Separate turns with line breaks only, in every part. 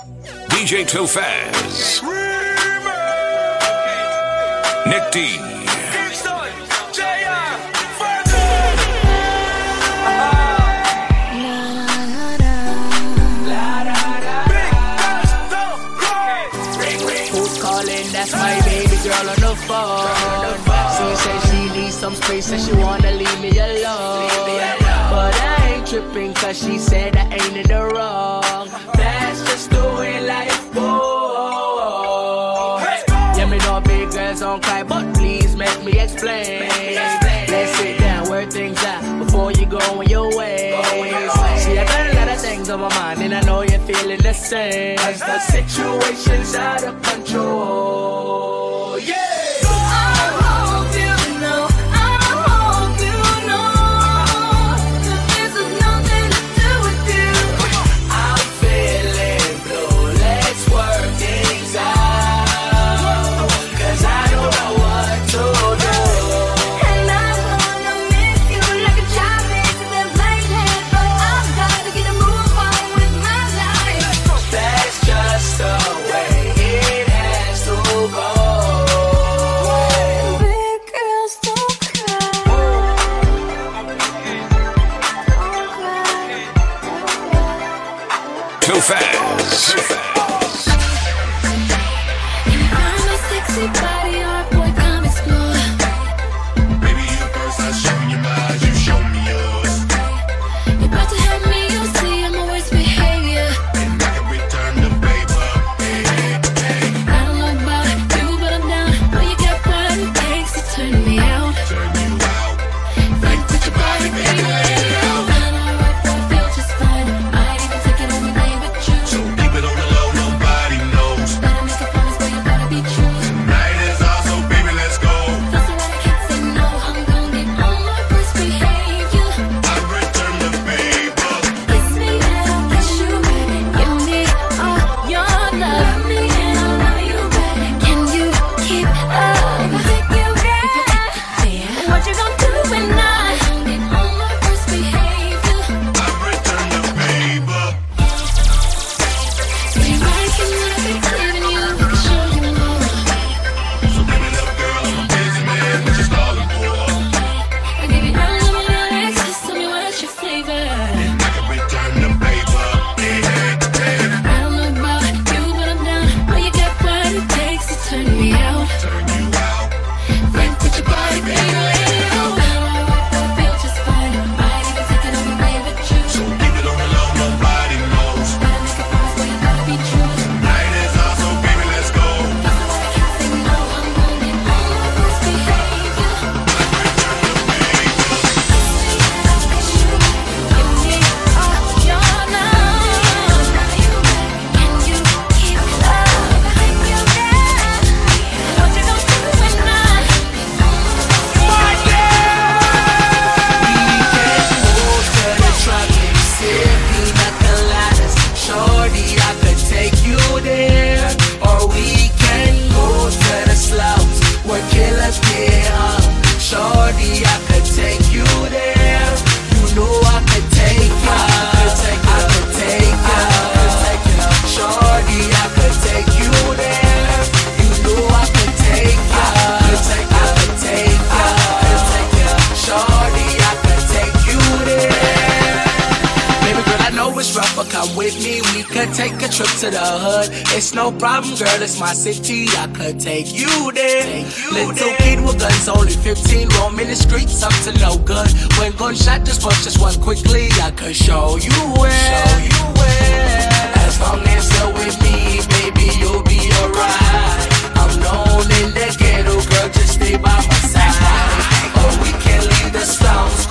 DJ Tophaz. Nick D.
that's my baby girl on the phone. She said she needs some space and she wanna leave me alone. But I ain't tripping cause she said I ain't in the wrong story life. Whoa. Yeah, me know big girls don't cry, but please make me explain. Let's sit down, work things out before you go on your way. See, I got a lot of things on my mind, and I know you're feeling the same. Cause the situation's out of control. Yeah. trip to the hood. It's no problem, girl, it's my city. I could take you there. Take you Little kid with guns, only 15, roaming the streets up to no good. When gunshot just bust just one quickly, I could show you where. Show you where. As long as you're with me, baby, you'll be alright. I'm known in the ghetto, girl, just stay by my side. Or we can leave the slums.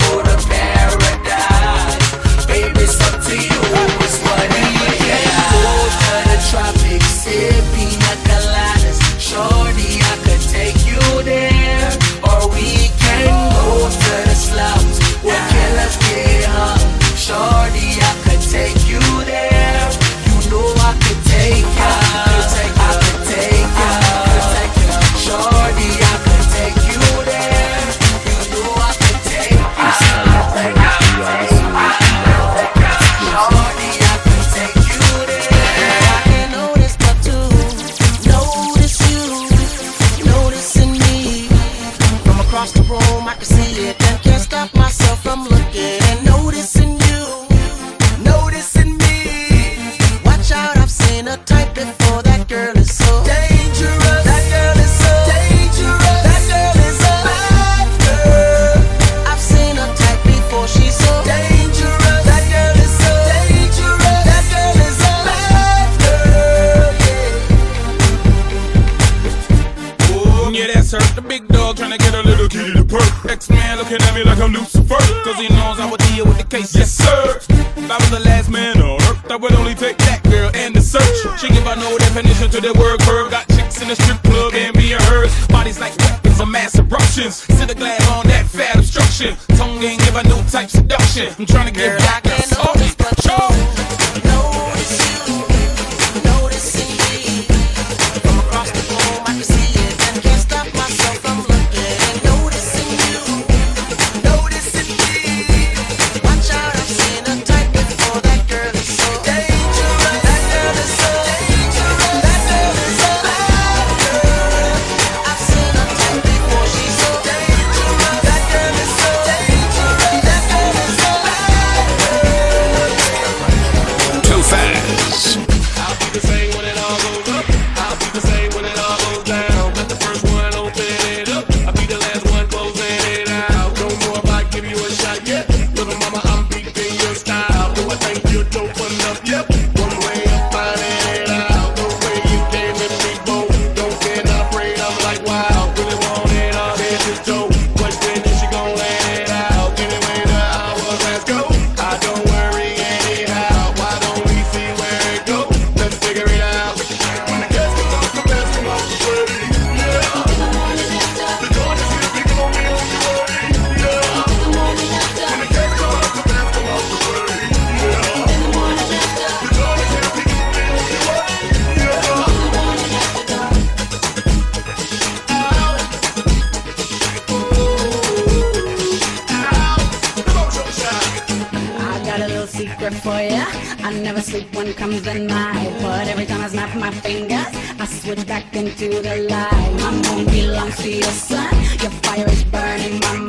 across the room, I can see it. And can't stop myself from looking and noticing you, noticing me. Watch out, I've seen a type
before. looking at me like I'm Lucifer. Cause he knows I would deal with the case. Yes, sir. If I was the last man on earth, I would only take that girl and the search. She give her no definition to the word curve. Got chicks in the strip club and be a hers. Bodies like weapons of mass eruptions. Sit the glass on that fat obstruction. Tongue ain't give a new type seduction. I'm trying to get
comes the night. But every time I snap my fingers, I switch back into the light. My moon belongs to your sun. Your fire is burning my mind.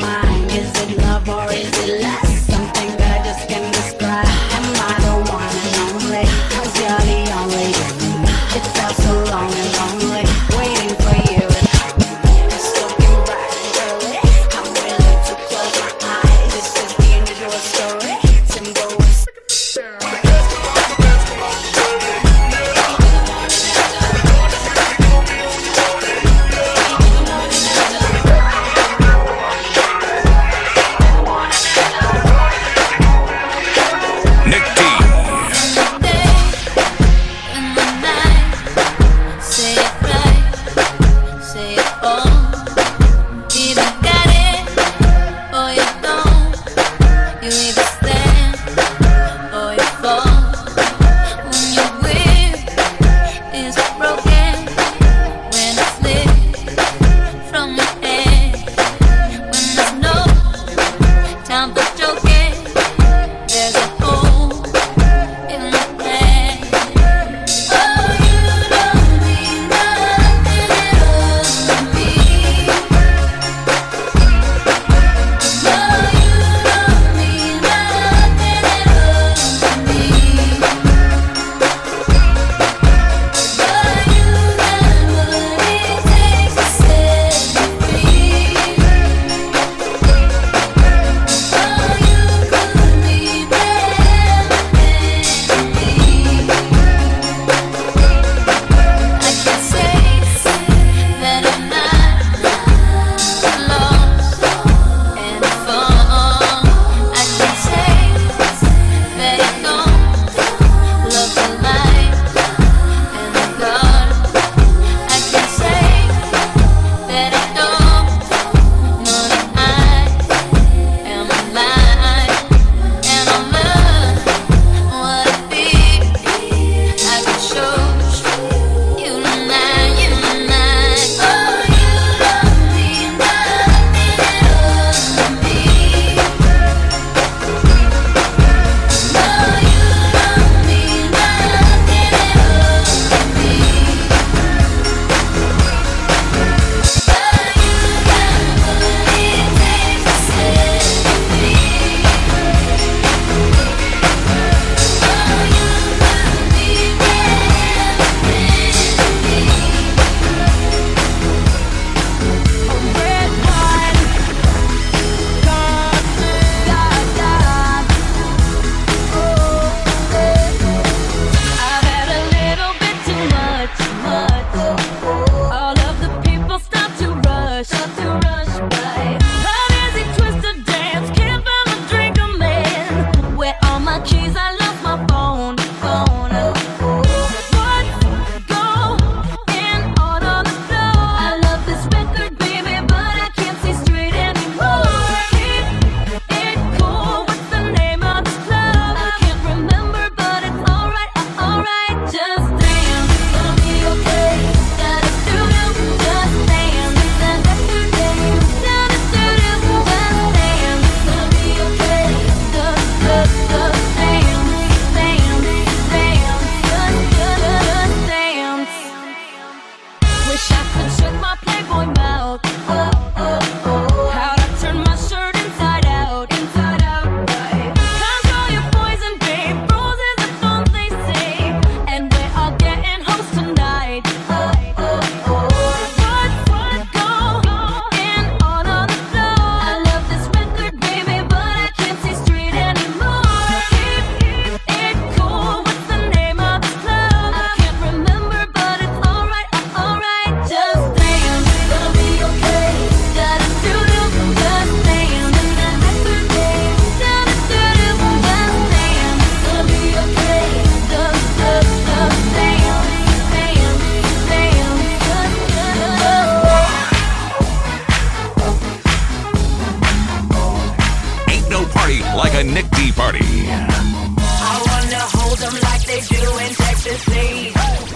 like a Nick D party. I wanna hold them like they do in Texas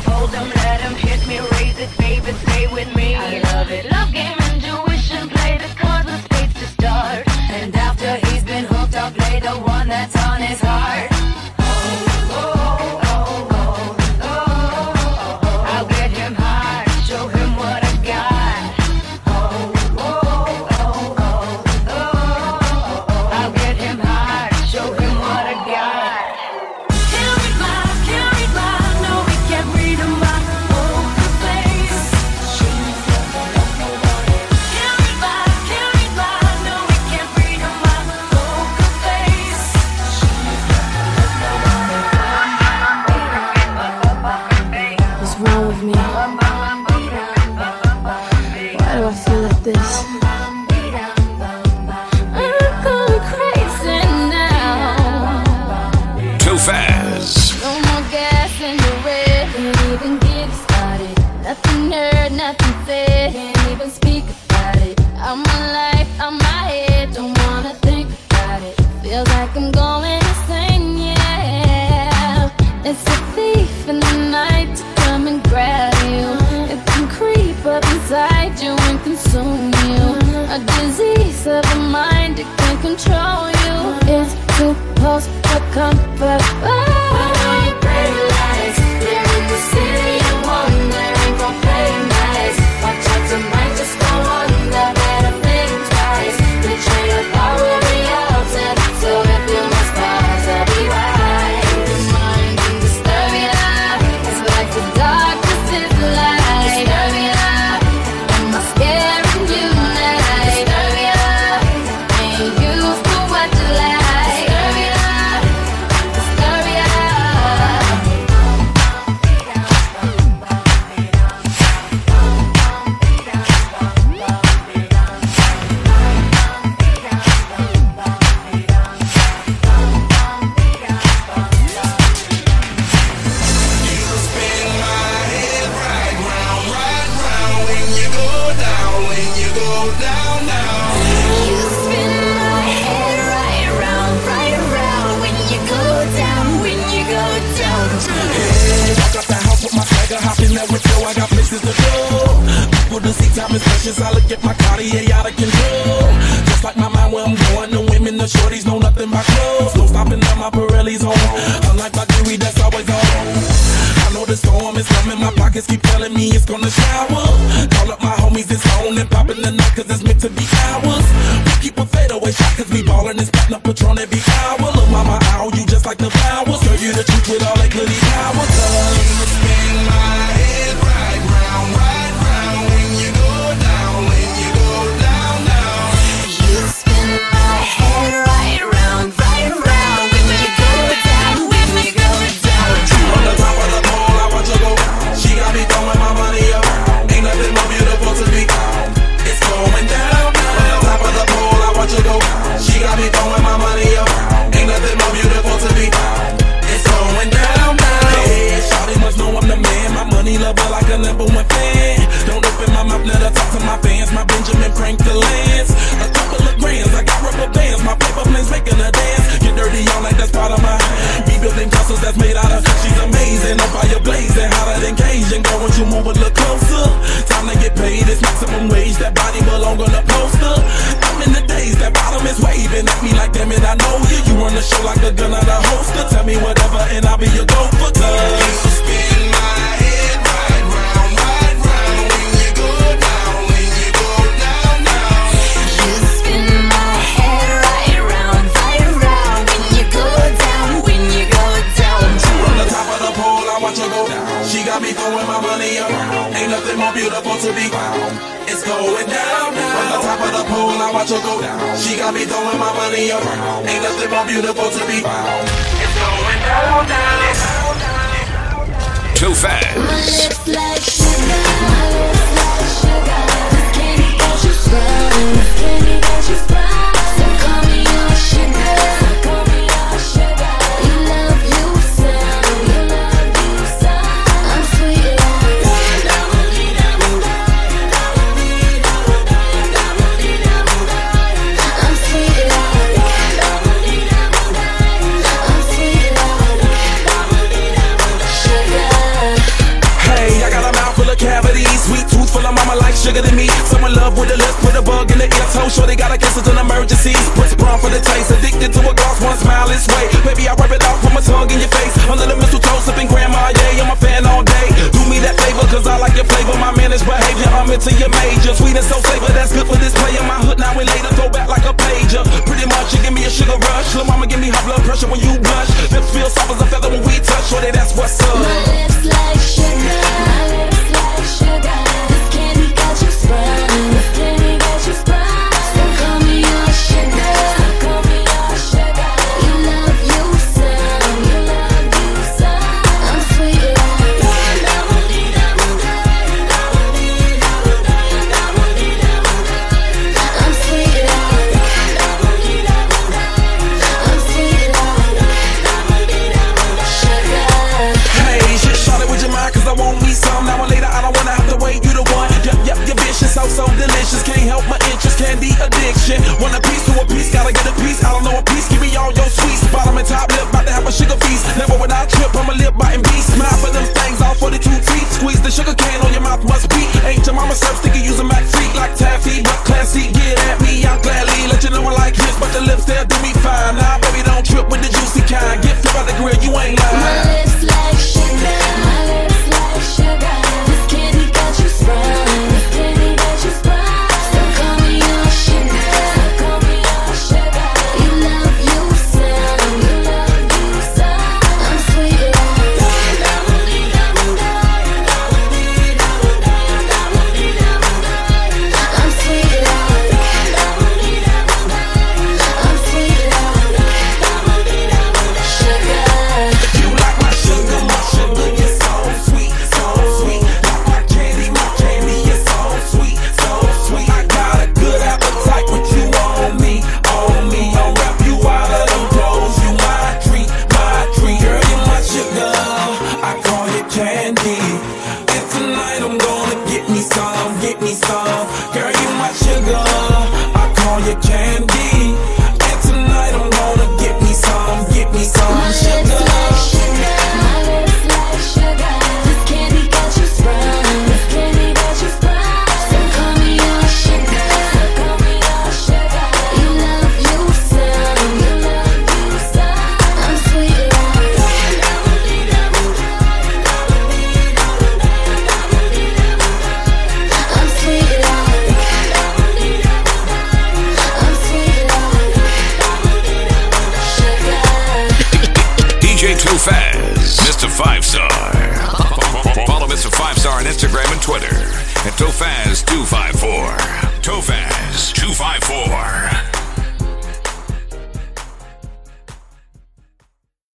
Hold them, let them me, raise it,
baby, stay with me. I love it. Love game, intuition, play the to start. And after he's been hooked, I'll play the one that's on his heart. Going insane, yeah. It's a thief in the night to come and grab you. It can creep up inside you and consume you. A disease of the mind, it can control you. It's supposed to comfort. I
got places to go. People to see time is precious, I look at my Cartier out of control. Just like my mind where I'm going, the women, the shorties know nothing but clothes. No stopping at my Pirelli's on. Unlike my jewelry, that's always on. I know the storm is coming, my pockets keep telling me it's gonna shower. Call up my homies, it's on and popping the night, cause it's meant to be ours. We keep a fadeaway shot, cause we ballin' and spittin' up Patron every hour. Look, mama, I owe you just like the flowers. Show like pole, I watch her go. She got me throwing my money up. Ain't nothing more beautiful to be. It's going down, down.
Too
My
fast.
lips like sugar, my lips like sugar. This candy got you sprung, this candy got you sprung. So call me your sugar, sugar
to me. Someone love with a lip, put a bug in the ear. Toe sure they gotta kiss it an emergency. Put sprung for the taste. Addicted to a gloss, one smile is way. Baby, I rub it off, put my tongue in your face. Under the mistletoe, sipping grandma, yeah. I'm a fan all day. Do me that favor, cause I like your flavor. My managed behavior, I'm into your major. Sweet and so flavor, that's good for this play in my hood. Now and later, throw back like a pager. Pretty much, you give me a sugar rush. Lil' mama, give me high blood pressure when you blush. Lips feel soft as a feather when we touch. Shorty, that's what's up.
My lips like sugar. with subs, think you using my feet like taffy, but classy. Get at me, I'll gladly let you know I like this, but the lips they'll do me fine. Nah, baby, don't trip with the juicy kind. Get flipped by the grill, you ain't lying.